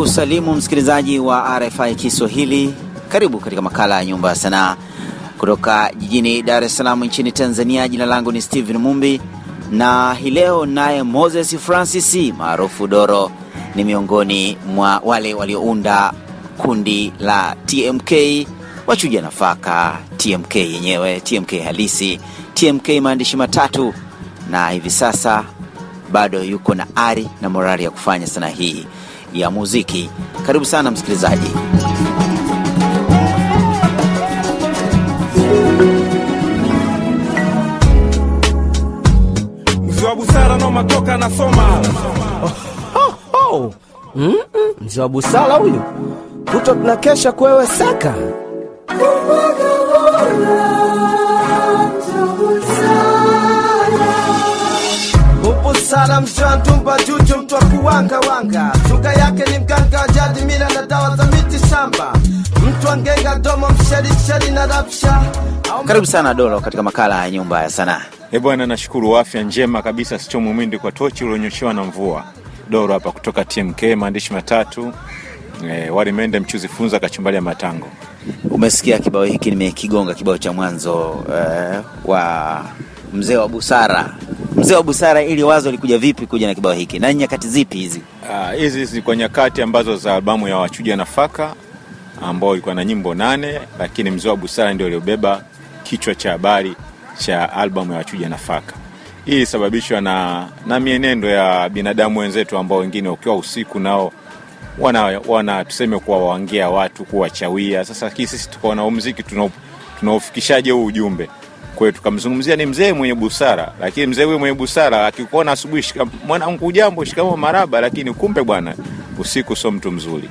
kusalimu msikilizaji wa RFI Kiswahili. Karibu katika makala ya Nyumba ya Sanaa kutoka jijini Dar es Salaam nchini Tanzania. Jina langu ni Steven Mumbi na hii leo naye Moses Francis maarufu Doro ni miongoni mwa wale waliounda kundi la TMK wachuja nafaka, TMK yenyewe, TMK halisi, TMK maandishi matatu, na hivi sasa bado yuko na ari na morali ya kufanya sanaa hii ya muziki. Karibu sana msikilizaji. mzee wa busara no matoka anasoma Oh, mm-mm, mzee wa busara huyu, kuto tunakesha kwewe saka Upusala mzee wa ntumba juju, mtu wa kuwanga wanga, lugha yake ni mganga wa jadi, mila na dawa za miti shamba, mtu wa ngenga domo, msherisheri na rapsha Karibu sana Dolo katika makala ya Nyumba ya Sanaa. E bwana, nashukuru afya njema kabisa, sichomumindi kwa tochi ulionyoshewa na mvua. Doro hapa kutoka TMK, maandishi matatu e, wali mende mchuzi funza kachumbali ya matango. Umesikia kibao hiki, nimekigonga kibao cha mwanzo e, wa mzee wa busara. Mzee wa busara, ili wazo likuja vipi kuja na kibao hiki na nyakati zipi hizi? Ah, Hizi kwa nyakati ambazo za albamu ya wachuja nafaka ambao ilikuwa na nyimbo nane, lakini mzee wa busara ndio aliobeba kichwa cha habari cha albamu ya wachuja nafaka. Hii ilisababishwa na, na mienendo ya binadamu wenzetu ambao wengine ukiwa usiku nao wana, wana tuseme kuwawangia watu kuwachawia. Sasa sisi tukaona mziki tuna- huu ujumbe? Hiyo tukamzungumzia ni mzee mwenye busara, lakini mzee huyo mwenye busara akikuona asubuhi, mwanangu jambo, shikamoo maraba, lakini kumbe bwana usiku sio mtu mzuri.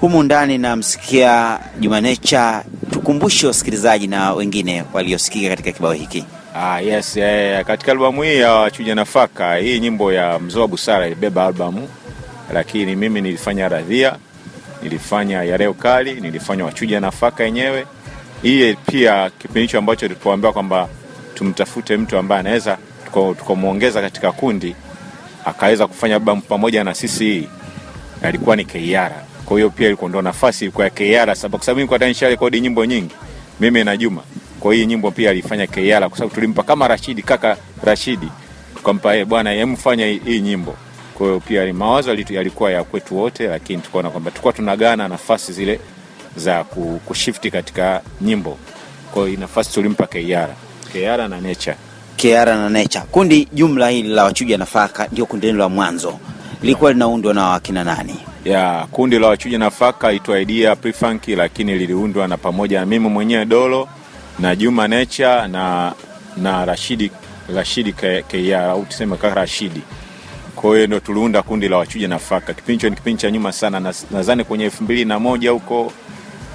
Humu ndani namsikia Jumanecha. Tukumbushe wasikilizaji na wengine waliosikika katika kibao hiki. Ah, yes, yeah, katika albamu hii ya wachuja nafaka, hii nyimbo ya mzee wa busara ilibeba albamu, lakini mimi nilifanya radhia, nilifanya Yareo kali, nilifanya wachuja nafaka yenyewe. Hii pia kipindi hicho ambacho tulipoambiwa kwamba tumtafute mtu ambaye anaweza tukamwongeza katika kundi akaweza kufanya albamu pamoja na sisi, hii alikuwa ni KR. Kwa hiyo pia ilikuwa ndo nafasi ilikuwa ya KR, sababu nilikuwa tayari nisharekodi nyimbo nyingi mimi na Juma. Kwa hiyo nyimbo pia alifanya KR, kwa sababu tulimpa kama Rashidi, kaka Rashidi, tukampa yeye, bwana, hebu fanya hii, hii nyimbo. Kwa hiyo pia mawazo yalikuwa ya kwetu wote, lakini tukaona kwamba tulikuwa tunagana nafasi zile za ku- kushifti katika nyimbo. Kwa hiyo nafasi tulimpa Keiara, Keiara na Nature. Kiara na Necha, kundi jumla hili la wachuja nafaka ndio kundi lenu la mwanzo, lilikuwa linaundwa na wakina nani? ya kundi la wachuja nafaka itwa idea Prefunky, lakini liliundwa na pamoja na mimi mwenyewe Dolo na Juma Nature na na Rashidi Rashidi Kiara au tuseme kaka Rashidi. Kwa hiyo ndo tuliunda kundi la wachuja nafaka. Kipindi hicho ni kipindi cha nyuma sana, na- nadhani kwenye elfu mbili na moja huko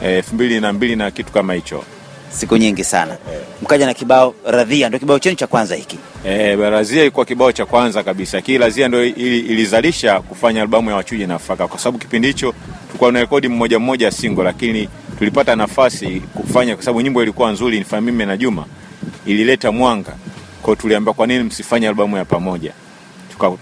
elfu mbili na mbili na kitu kama hicho. Siku nyingi sana. Mkaja na kibao Radhia, ndio kibao chenu cha kwanza hiki. E, Radhia ilikuwa kibao cha kwanza kabisa. Kii Radhia ndo ili- ilizalisha kufanya albamu ya wachuja nafaka, kwa sababu kipindi hicho tulikuwa na rekodi mmoja mmoja single, lakini tulipata nafasi kufanya, kwa sababu nyimbo ilikuwa nzuri, nifanya mimi na Juma, ilileta mwanga. kwao. tuliambia kwa nini msifanye albamu ya pamoja, Tuka-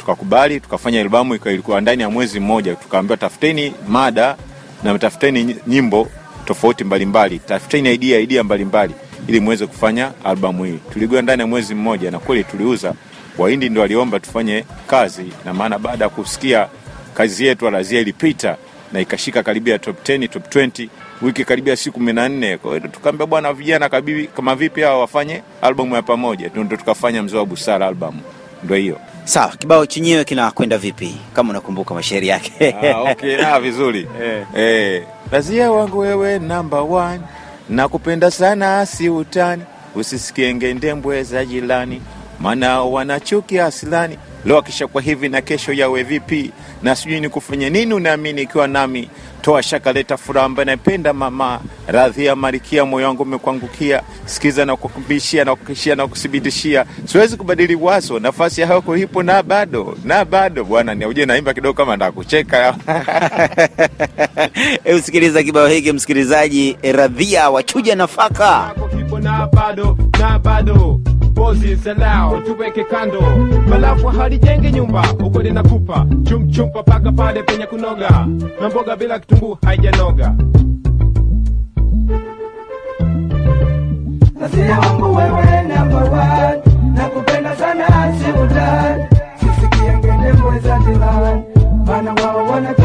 tukafanya albamu, ilikuwa ndani ya mwezi mmoja. Tukaambiwa tafuteni mada na tafuteni nyimbo tofauti mbalimbali, tafuteni idea idea mbalimbali ili muweze kufanya albamu hii. Tuligua ndani ya mwezi mmoja, na kweli tuliuza. Wahindi ndo waliomba tufanye kazi, na maana baada ya kusikia kazi yetu Alazia ilipita na ikashika karibia top 10, top 20 wiki karibia siku kumi na nne. Kwa hiyo tukaambia bwana, vijana kabibi, kama vipi hawa wafanye albamu ya pamoja, Ndio- tukafanya mzee wa busara albamu, ndo hiyo. Sawa, kibao chenyewe kinakwenda vipi, kama unakumbuka mashairi yake? Ah, okay. Ah, vizuri eh. Razia wangu wewe namba one, nakupenda sana si utani, usisikie ngendembwe za jilani, maana wanachuki asilani. Leo akisha kwa hivi na kesho yawe vipi, na sijui ni kufanya nini, unaamini ikiwa nami toa shaka, leta furaha ambaye naipenda mama, radhi ya marikia, moyo wangu umekuangukia, sikiza na kukubishia na kukishia na kuthibitishia, siwezi kubadili wazo, nafasi yako ipo na bado na bado. Bwana ni uje naimba kidogo kama ndakucheka. Hebu sikiliza kibao hiki msikilizaji, Radhia wachuja nafaka. Na bado na bado pozi zalao tuweke kando. Malafu halijenge nyumba ukweli nakupa. Chumchumpa paka pale penye kunoga. Na mboga bila kitunguu haijanoga. Nasia wangu wewe number one. Nakupenda sana si utani jirani Maana wao wanachukia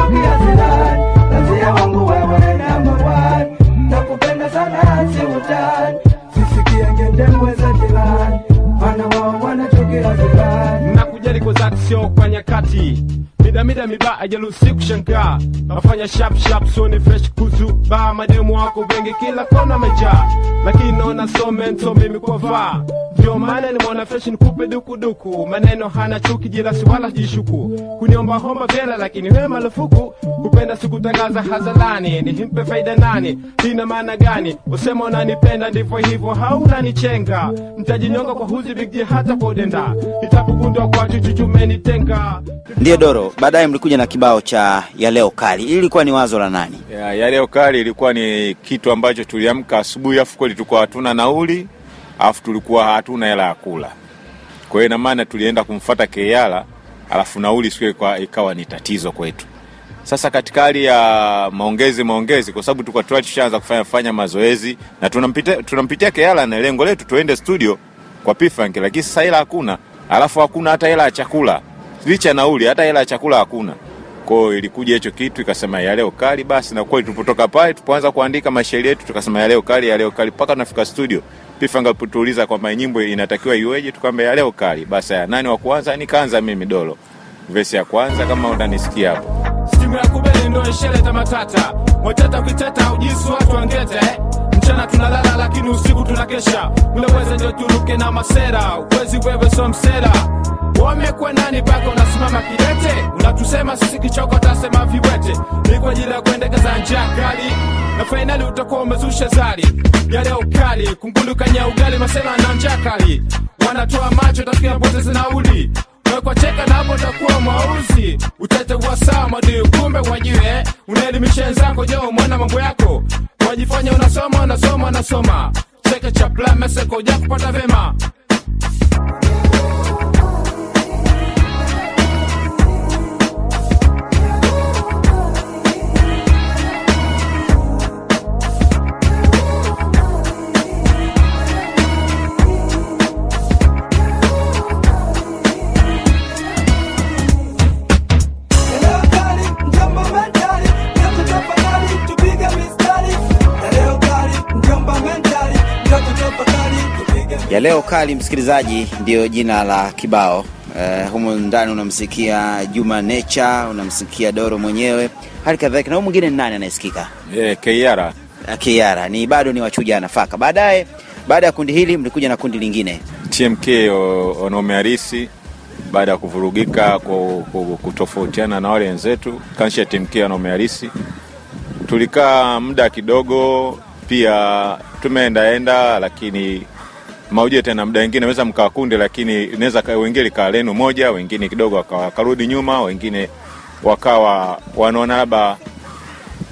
sio kwa nyakati. Midamida mibaa ajalusi kushangaa nafanya sharp soni fresh kuzu. Ba mademu wako wengi kila kona mejaa lakini naona so mento mimi kwa vaa ndio maana nimeona fresh nikupe dukuduku maneno hana chuki jirasi wala jishuku kuniomba homba vyela lakini we marufuku kupenda sikutangaza hadharani. Nihimpe faida nani? Ina maana gani? Usema unanipenda ndivyo hivyo haunanichenga ntajinyonga kwa huzi bigji hata kwa udenda. Itapugundwa kwa chuchuchumenitenga Ndiyo Doro, baadaye mlikuja na kibao cha ya leo kali. ili ilikuwa ni wazo la nani? Ya, ya leo kali ilikuwa ni kitu ambacho tuliamka asubuhi, afu kweli tulikuwa hatuna nauli, afu tulikuwa hatuna hela ya kula. Kwa hiyo ina maana tulienda kumfuata Keyala, alafu nauli sio ikawa ni tatizo kwetu. Sasa katika hali ya maongezi maongezi, kwa sababu tulikuwa tulishaanza kufanya fanya mazoezi na tunampitia tunampitia Keyala na lengo letu tuende studio kwa P-Funk, lakini sasa hela hakuna, alafu hakuna hata hela ya chakula, licha nauli, hata hela ya chakula hakuna. Kwa hiyo ilikuja hicho kitu ikasema ya leo kali basi, na kweli tulipotoka pale tupoanza kuandika mashairi yetu tukasema ya leo kali, ya leo kali, mpaka tunafika studio P-Funk kwamba nyimbo inatakiwa iweje, ya leo kali. Basi ya nani wa kwanza? Nikaanza mimi Dolo, vesi ya kwanza kama unanisikia hapo. Stimu ya kubeli ndo isheleta matata. Mwatata ukiteta ujisu watu wangete. Mchana tunalala lakini usiku tunakesha. Unaweza ndio turuke na masera. Uwezi wewe so msera. Wamekuwa nani mpaka unasimama kidete? Unatusema sisi kichoko tasema viwete. Ni kwa ajili ya kuendekeza njia kali na fainali utakuwa umezusha zari. Yale ukali kungulukanya ugali masema na njia kali. Wanatoa macho tafikia poteze nauli. Kwa cheka na hapo utakuwa mwauzi. Utete wa sawa madui kumbe wajiwe unaelimisha wenzako je umwana mambo yako? Wajifanya unasoma unasoma unasoma. Cheke cha plameseko ja kupata vema Ya leo kali, msikilizaji, ndiyo jina la kibao. Uh, humu ndani unamsikia Juma Nature, unamsikia Doro mwenyewe, hali kadhalika na huyu mwingine ni nani anayesikika? Eh, Keyara Uh, Kiara ni bado ni wachuja nafaka. Baadaye, baada ya kundi hili mlikuja na kundi lingine. TMK wanaume harisi baada ya kuvurugika ku- ku- kutofautiana na wale wenzetu kansha TMK wanaume harisi, tulikaa muda kidogo, pia tumeendaenda, lakini maujia tena muda wengine naweza mkawa kundi, lakini inaweza wengine likaa lenu moja, wengine kidogo waka- wakarudi nyuma, wengine wakawa wanaona labda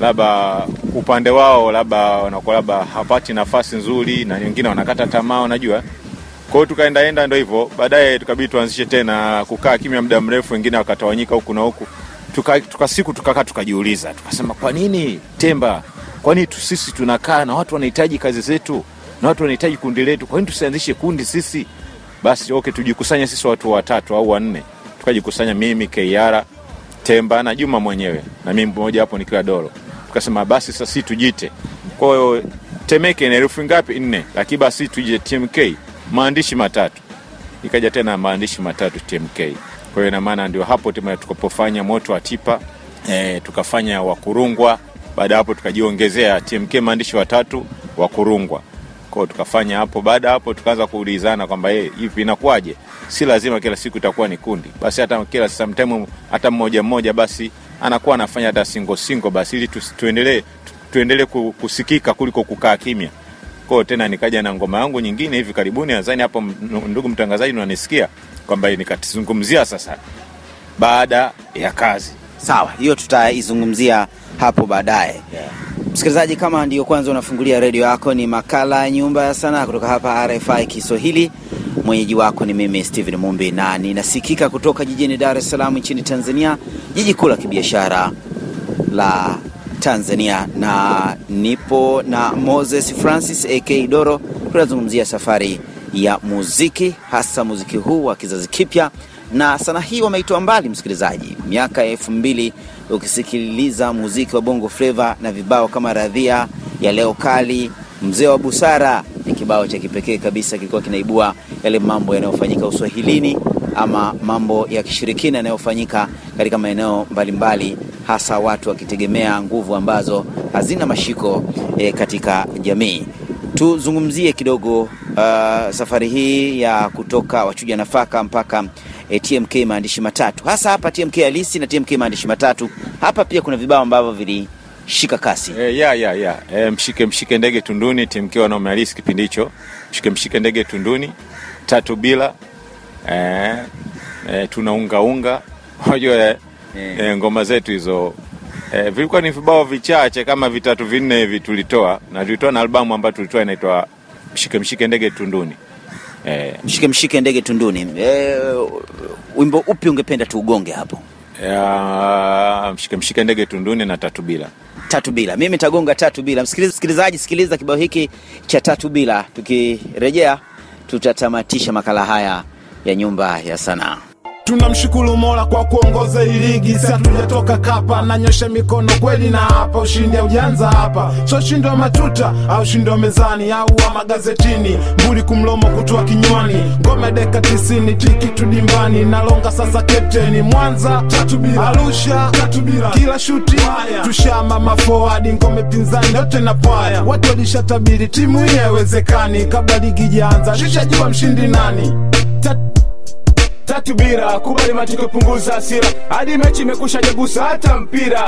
labda upande wao labda wanakuwa labda hapati nafasi nzuri, na wengine wanakata tamaa, unajua kwa hiyo tukaendaenda, ndo hivyo. Baadaye tukabidi tuanzishe tena kukaa kimya muda mrefu, wengine wakatawanyika huku na huku. Tuka, tuka siku tukakaa tukajiuliza, tukasema kwa nini Temba, kwa nini sisi tunakaa na watu wanahitaji kazi zetu na watu wanahitaji kundi letu, kwa nini tusianzishe kundi sisi? Basi okay, tujikusanye sisi watu watatu au wanne, tukajikusanya mimi, Keiara, Temba na Juma mwenyewe na mimi mmoja hapo nikiwa Doro, Tukasema basi sasa sisi tujite. Kwa Temeke ni herufi ngapi? Nne. Lakini basi tuje TMK maandishi matatu. Ikaja tena maandishi matatu TMK. Kwa hiyo ina ndio hapo tukapofanya moto wa tipa e, tukafanya wakurungwa. Baada hapo tukajiongezea TMK maandishi watatu wakurungwa. Kwa tukafanya hapo. Baada hapo tukaanza kuulizana kwamba eh, hivi inakuwaje? Si lazima kila siku itakuwa ni kundi, basi hata kila sometime hata mmoja mmoja basi anakuwa anafanya hata singo singo basi ili tuendelee tuendelee kusikika kuliko kukaa kimya. Kwao tena nikaja na ngoma yangu nyingine hivi karibuni, nadhani hapo, ndugu mtangazaji, unanisikia kwamba nikatizungumzia sasa baada ya kazi Sawa, hiyo tutaizungumzia hapo baadaye. Msikilizaji, kama ndiyo kwanza unafungulia redio yako, ni makala ya Nyumba ya Sanaa kutoka hapa RFI Kiswahili. Mwenyeji wako ni mimi Steven Mumbi na ninasikika kutoka jijini Dar es Salaam nchini Tanzania, jiji kuu la kibiashara la Tanzania, na nipo na Moses Francis AK Doro. Tunazungumzia safari ya muziki, hasa muziki huu wa kizazi kipya, na sanaa hii wameitoa mbali, msikilizaji, miaka ya elfu mbili ukisikiliza muziki wa bongo fleva na vibao kama radhia ya leo kali, mzee wa busara ni kibao cha kipekee kabisa, kilikuwa kinaibua yale mambo yanayofanyika uswahilini ama mambo ya kishirikina yanayofanyika katika maeneo mbalimbali, hasa watu wakitegemea nguvu ambazo hazina mashiko e, katika jamii. Tuzungumzie kidogo uh, safari hii ya kutoka wachuja nafaka mpaka eh, TMK maandishi matatu, hasa hapa TMK halisi na TMK maandishi matatu. Hapa pia kuna vibao ambavyo vilishika kasi. E, ya ya ya e, mshike mshike ndege tunduni TMK wanaume halisi kipindi hicho, mshike mshike ndege tunduni tatu bila e, e, tunaungaunga unajua e, e, ngoma zetu hizo. E, vilikuwa ni vibao vichache kama vitatu vinne hivi tulitoa, na tulitoa na albamu ambayo tulitoa inaitwa mshike mshike ndege tunduni e, Mshike mshike ndege tunduni. Eh, wimbo upi ungependa tuugonge hapo? ya, mshike mshike ndege tunduni na tatu bila Tatu bila. Mimi tagonga tatu bila. Msikilizaji, msikilizaji, sikiliza kibao hiki cha tatu bila. Tukirejea tutatamatisha makala haya ya nyumba ya sanaa. Tunamshukuru mola kwa kuongoza hii ligi. Si hatujatoka kapa nanyosha mikono kweli na hapa. Ushindi aujanza hapa. So ushindi wa matuta au ushindi wa mezani au wa magazetini? Mbuli kumlomo kutoa kinywani. Ngome deka tisini tiki tudimbani nalonga sasa kapteni mwanza tatu bila arusha tatu bila kila shuti tushama mafoadi ngome pinzani yote na pwaya. Watu walishatabiri timu hii haiwezekani. Kabla ligi jaanza shishajua mshindi nani Tat tatu bira kubali matiko punguza hasira. Hadi mechi imekusha jagusa hata mpira.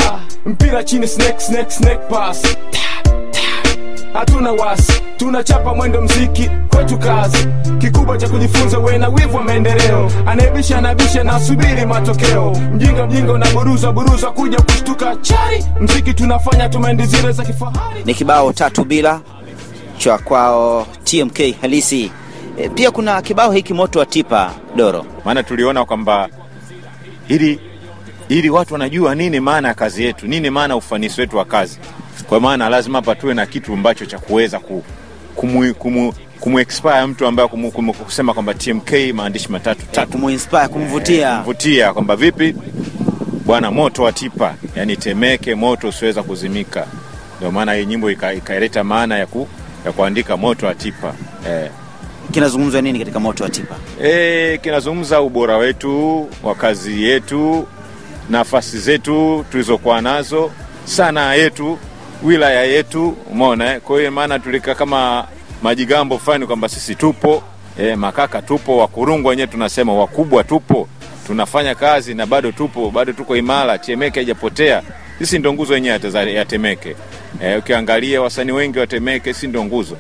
Mpira chini snake snake snake pass. Hatuna wasi tunachapa mwendo mziki kwetu kazi. Kikubwa cha kujifunza we na wivu wa maendeleo. Anayebisha anabisha na subiri matokeo. Mjinga mjinga unaburuza buruza kuja kushtuka. Chari mziki tunafanya tumendi zile za kifahari. Ni kibao tatu bila cha kwao TMK halisi. E, pia kuna kibao hiki moto wa tipa Doro. maana tuliona kwamba ili ili watu wanajua nini maana ya kazi yetu, nini maana ya ufanisi wetu wa kazi. Kwa maana lazima hapa tuwe na kitu ambacho cha kuweza ku, kumu, kumu, kumu mtu ambaye kumu, kumu, kusema kwamba TMK maandishi matatu Ta tatu kumuinspire, kumvutia. vutia kwamba vipi bwana, moto wa tipa, yani Temeke, moto usiweza kuzimika. Ndio maana hii nyimbo ika- maana ya, ku, ya kuandika moto wa tipa eh. Kinazungumzwa nini katika moto wa tipa? E, kinazungumza ubora wetu wa kazi yetu, nafasi zetu tulizokuwa nazo, sanaa yetu, wilaya yetu, umeona eh? Kwa hiyo maana tulika kama majigambo fulani kwamba sisi tupo e, makaka tupo, wakurungwa wenyewe tunasema wakubwa tupo, tunafanya kazi na bado tupo, bado tuko imara, Temeke haijapotea. Sisi ndo nguzo yenyewe ya Temeke. E, ukiangalia wasanii wengi wa Temeke, si ndo nguzo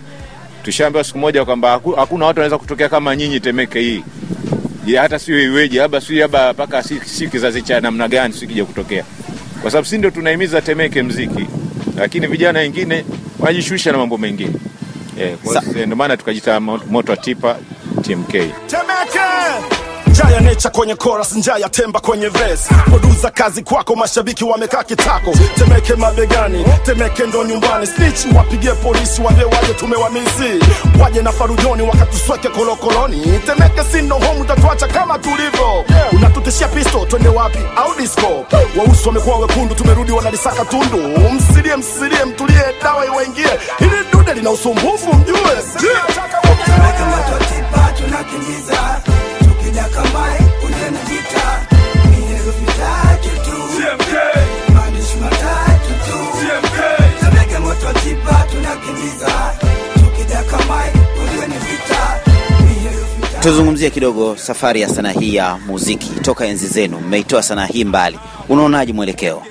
tushaambiwa siku moja kwamba hakuna watu wanaweza kutokea kama nyinyi Temeke hii. Ya, hata sio iweje, labda sio labda mpaka si, si kizazi cha namna gani sio kija kutokea, kwa sababu si ndio tunahimiza Temeke mziki, lakini vijana wengine wanajishusha na mambo mengine. Eh, kwa hiyo ndio maana tukajita moto wa tipa TMK. Temeke njaa kwenye chorus, njaa ya temba kwenye verse. Produza kazi kwako, mashabiki wamekaa kitako. Temeke mabegani, Temeke ndo nyumbani. Snitch wapigie polisi, waambie waje tumewamizi, waje na farujoni wakatusweke kolokoloni. Temeke sino home, utatuacha kama tulivyo. Unatutishia pisto, twende wapi au disco? wausu wamekuwa wekundu, tumerudi wanalisaka tundu. Msilie, msilie, mtulie, dawa iwaingie. Hili dude lina usumbufu, mjue tunakimbiza Tuzungumzie kidogo safari ya sanaa hii ya muziki. Toka enzi zenu, mmeitoa sanaa hii mbali. Unaonaje mwelekeo?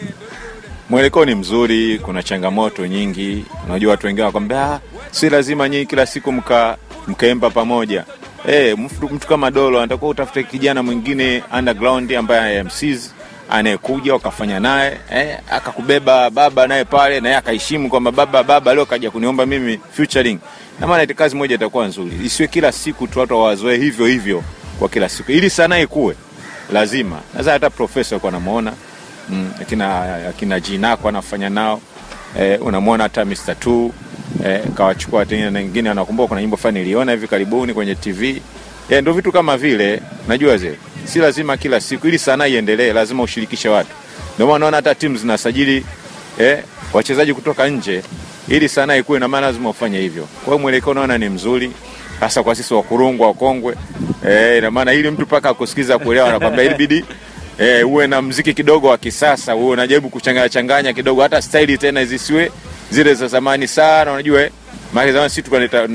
Mwelekeo ni mzuri, kuna changamoto nyingi. Unajua watu wengine wakwambia "Ah, si lazima nyinyi kila siku mka mkaemba pamoja. Eh, mtu, kama Dolo anatakuwa utafute kijana mwingine underground ambaye MCs anayekuja wakafanya naye eh, akakubeba baba naye pale naye akaheshimu kwamba baba baba leo kaja kuniomba mimi featuring na maana kazi moja itakuwa nzuri. Isiwe kila siku tu watu wawazoe hivyo hivyo kwa kila siku. Ili sanaa ikue lazima. Sasa hata profesa alikuwa anamuona mm, akina akina jinako anafanya nao eh, unamwona hata Mr. Two eh, kawachukua tena na wengine anakumbuka kuna nyimbo fulani niliona hivi karibuni kwenye TV eh, ndio vitu kama vile najua ze si lazima kila siku ili sanaa iendelee lazima ushirikishe watu. Ndio maana unaona hata timu zinasajili eh, wachezaji kutoka nje ili sanaa ikuwe na maana lazima ufanye hivyo. Kwa hiyo mwelekeo naona ni mzuri hasa kwa sisi wakurungwa wakongwe. Eh, ina maana ili mtu paka akusikiza kuelewa anakwambia ilibidi eh, uwe na mziki kidogo wa kisasa uwe unajaribu kuchanganya changanya kidogo hata staili tena zisiwe zile za zamani sana unajua eh? maana zamani sisi tulikuwa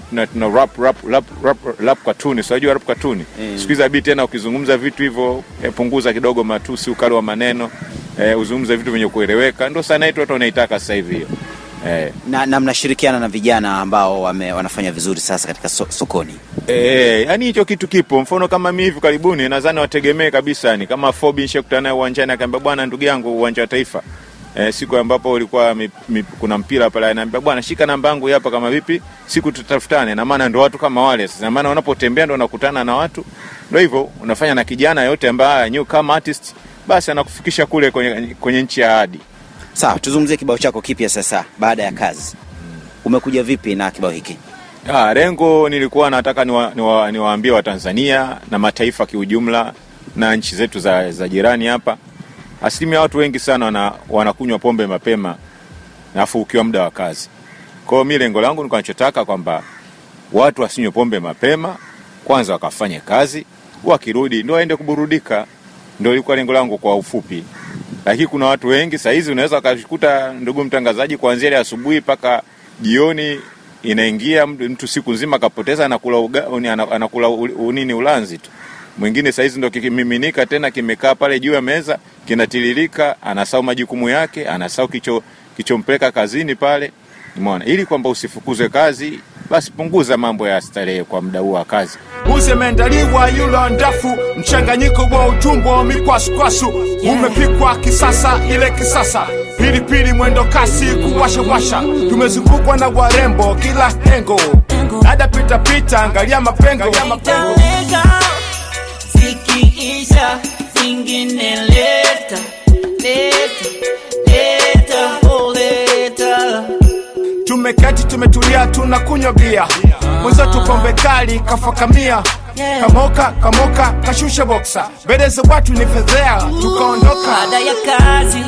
tuna- rap rap rap rap rap cartoon so unajua rap cartoon Mm. siku hizi abi tena ukizungumza vitu hivyo eh, punguza kidogo matusi ukali wa maneno eh, uzungumze vitu vyenye kueleweka ndio sana yetu watu wanaitaka sasa hivi hiyo eh, na, na mnashirikiana na vijana ambao wame, wanafanya vizuri sasa katika so, sokoni Eh, yani hicho kitu kipo. Mfano kama mimi hivi karibuni nadhani wategemee kabisa ni kama Fobi nishakutana naye uwanjani akaambia bwana ndugu yangu uwanja wa taifa. Eh, siku ambapo ulikuwa mi, mi, kuna mpira pale ananiambia bwana shika namba yangu hapa kama vipi siku tutafutane. Na maana ndo watu kama wale sasa. Na maana unapotembea ndio unakutana na watu. Ndio hivyo unafanya na kijana yote ambaye new kama artist basi anakufikisha kule kwenye, kwenye nchi ya ahadi. sawa tuzungumzie kibao chako kipya sasa baada ya kazi. Umekuja vipi na kibao hiki? Ah, lengo nilikuwa nataka niwaambie wa, ni wa, ni Watanzania na mataifa kiujumla na nchi zetu za, za jirani hapa, asilimia watu wengi sana wana, wanakunywa pombe mapema alafu ukiwa muda wa kazi. Kwa hiyo lengo langu nilikuwa nachotaka kwamba watu wasinywe pombe mapema, kwanza wakafanye kazi, wakirudi ndo waende kuburudika. Ndo ilikuwa lengo langu kwa ufupi, lakini kuna watu wengi saa unaweza wakashikuta, ndugu mtangazaji, kuanzia ile asubuhi mpaka jioni inaingia mtu siku nzima akapoteza anakula uga, anakula unini ulanzi tu. Mwingine saa hizi kikimiminika tena kimekaa pale juu ya meza kinatiririka, anasahau majukumu yake, anasahau kicho kichompeleka kazini pale. Umeona, ili kwamba usifukuzwe kazi, basi punguza mambo ya starehe kwa muda huu wa kazi. Usemendaliwa yulo yula ndafu, mchanganyiko wa utumbo wa mikwasukwasu. Umepikwa kisasa, ile kisasa. Pilipili mwendo kasi kuwashawasha. Tumezungukwa na warembo kila hengo, dada pita pita, angalia mapengo. Italega, zikiisha zingine Tumeketi tumetulia, tunakunywa bia, mwenzetu pombe kali kafakamia kamoka kamoka kashusha boksa mbele za watu ni fedhea, tukaondoka. Ada ya kazi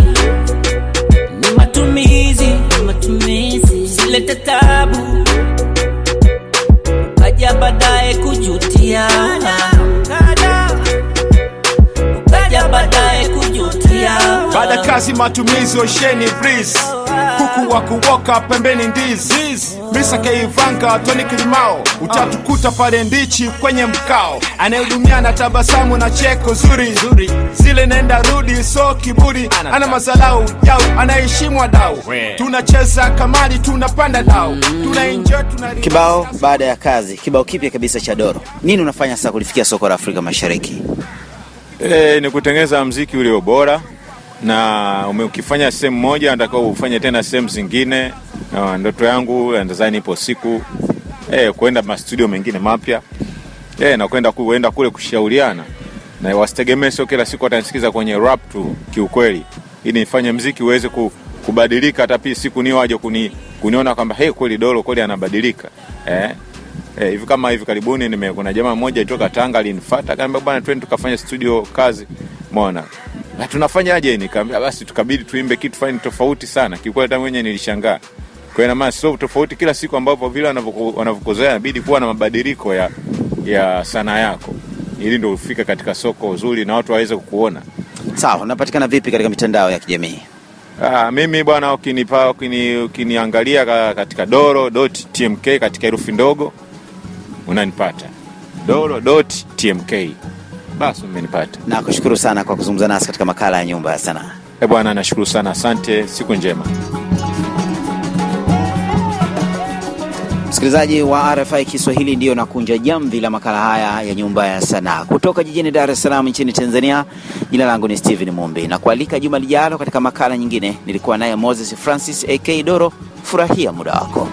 ni matumizi ni matumizi. Silete tabu ukaja baadaye kujutia. Ukaja baadaye baada kazi matumizi osheni breeze kuku wa kuwoka pembeni ndizi. Misa keivanga toni kilimao. Utatukuta pale ndichi kwenye mkao. Anayehudumia na tabasamu na cheko zuri. Zile nenda rudi so kiburi. Ana mazalau jau anaheshimu dau tunacheza kamali tunapanda dau tunaenjoy tuna kibao baada ya kazi. Kibao kipya kabisa cha doro. Nini unafanya sasa kulifikia soko la afrika mashariki E, ni kutengeneza mziki ulio bora na ukifanya sehemu moja natakiwa ufanye tena sehemu zingine. Ndoto yangu nadhani ipo siku e, kuenda mastudio mengine mapya e, na kwenda kuenda kule kushauriana. Na wasitegemee sio kila siku watanisikiza kwenye rap tu, kiukweli, ili nifanye mziki uweze ku, kubadilika, hata pia siku ni waje kuni, kuniona kwamba hey, kweli Dolo kweli anabadilika eh, Eh, hivi kama hivi karibuni nime kuna jamaa mmoja kutoka Tanga alinifuata akaniambia bwana twende tukafanya studio kazi. Umeona? Na tunafanyaje? Nikamwambia basi tukabidi tuimbe kitu fani tofauti sana. Kiukweli hata mwenyewe nilishangaa. Kwa hiyo maana sio tofauti kila siku ambapo vile wanavyoku- wanavyokozoea inabidi kuwa na mabadiliko ya ya sanaa yako ili ndio ufike katika soko zuri na watu waweze kukuona. sawa unapatikana vipi katika mitandao ya kijamii Aa, mimi bwana ukinipa ukini, ukiniangalia ka- katika doro.tmk katika herufi ndogo unanipata. doro.tmk. Basi umenipata. Nakushukuru sana kwa kuzungumza nasi katika makala ya nyumba ya sanaa E bwana, nashukuru sana, asante, siku njema. Msikilizaji wa RFI Kiswahili, ndiyo nakunja jamvi la makala haya ya Nyumba ya Sanaa kutoka jijini Dar es Salaam nchini Tanzania. Jina langu ni Steven Mumbi na kualika juma lijalo katika makala nyingine. Nilikuwa naye Moses Francis AK Doro. Furahia muda wako.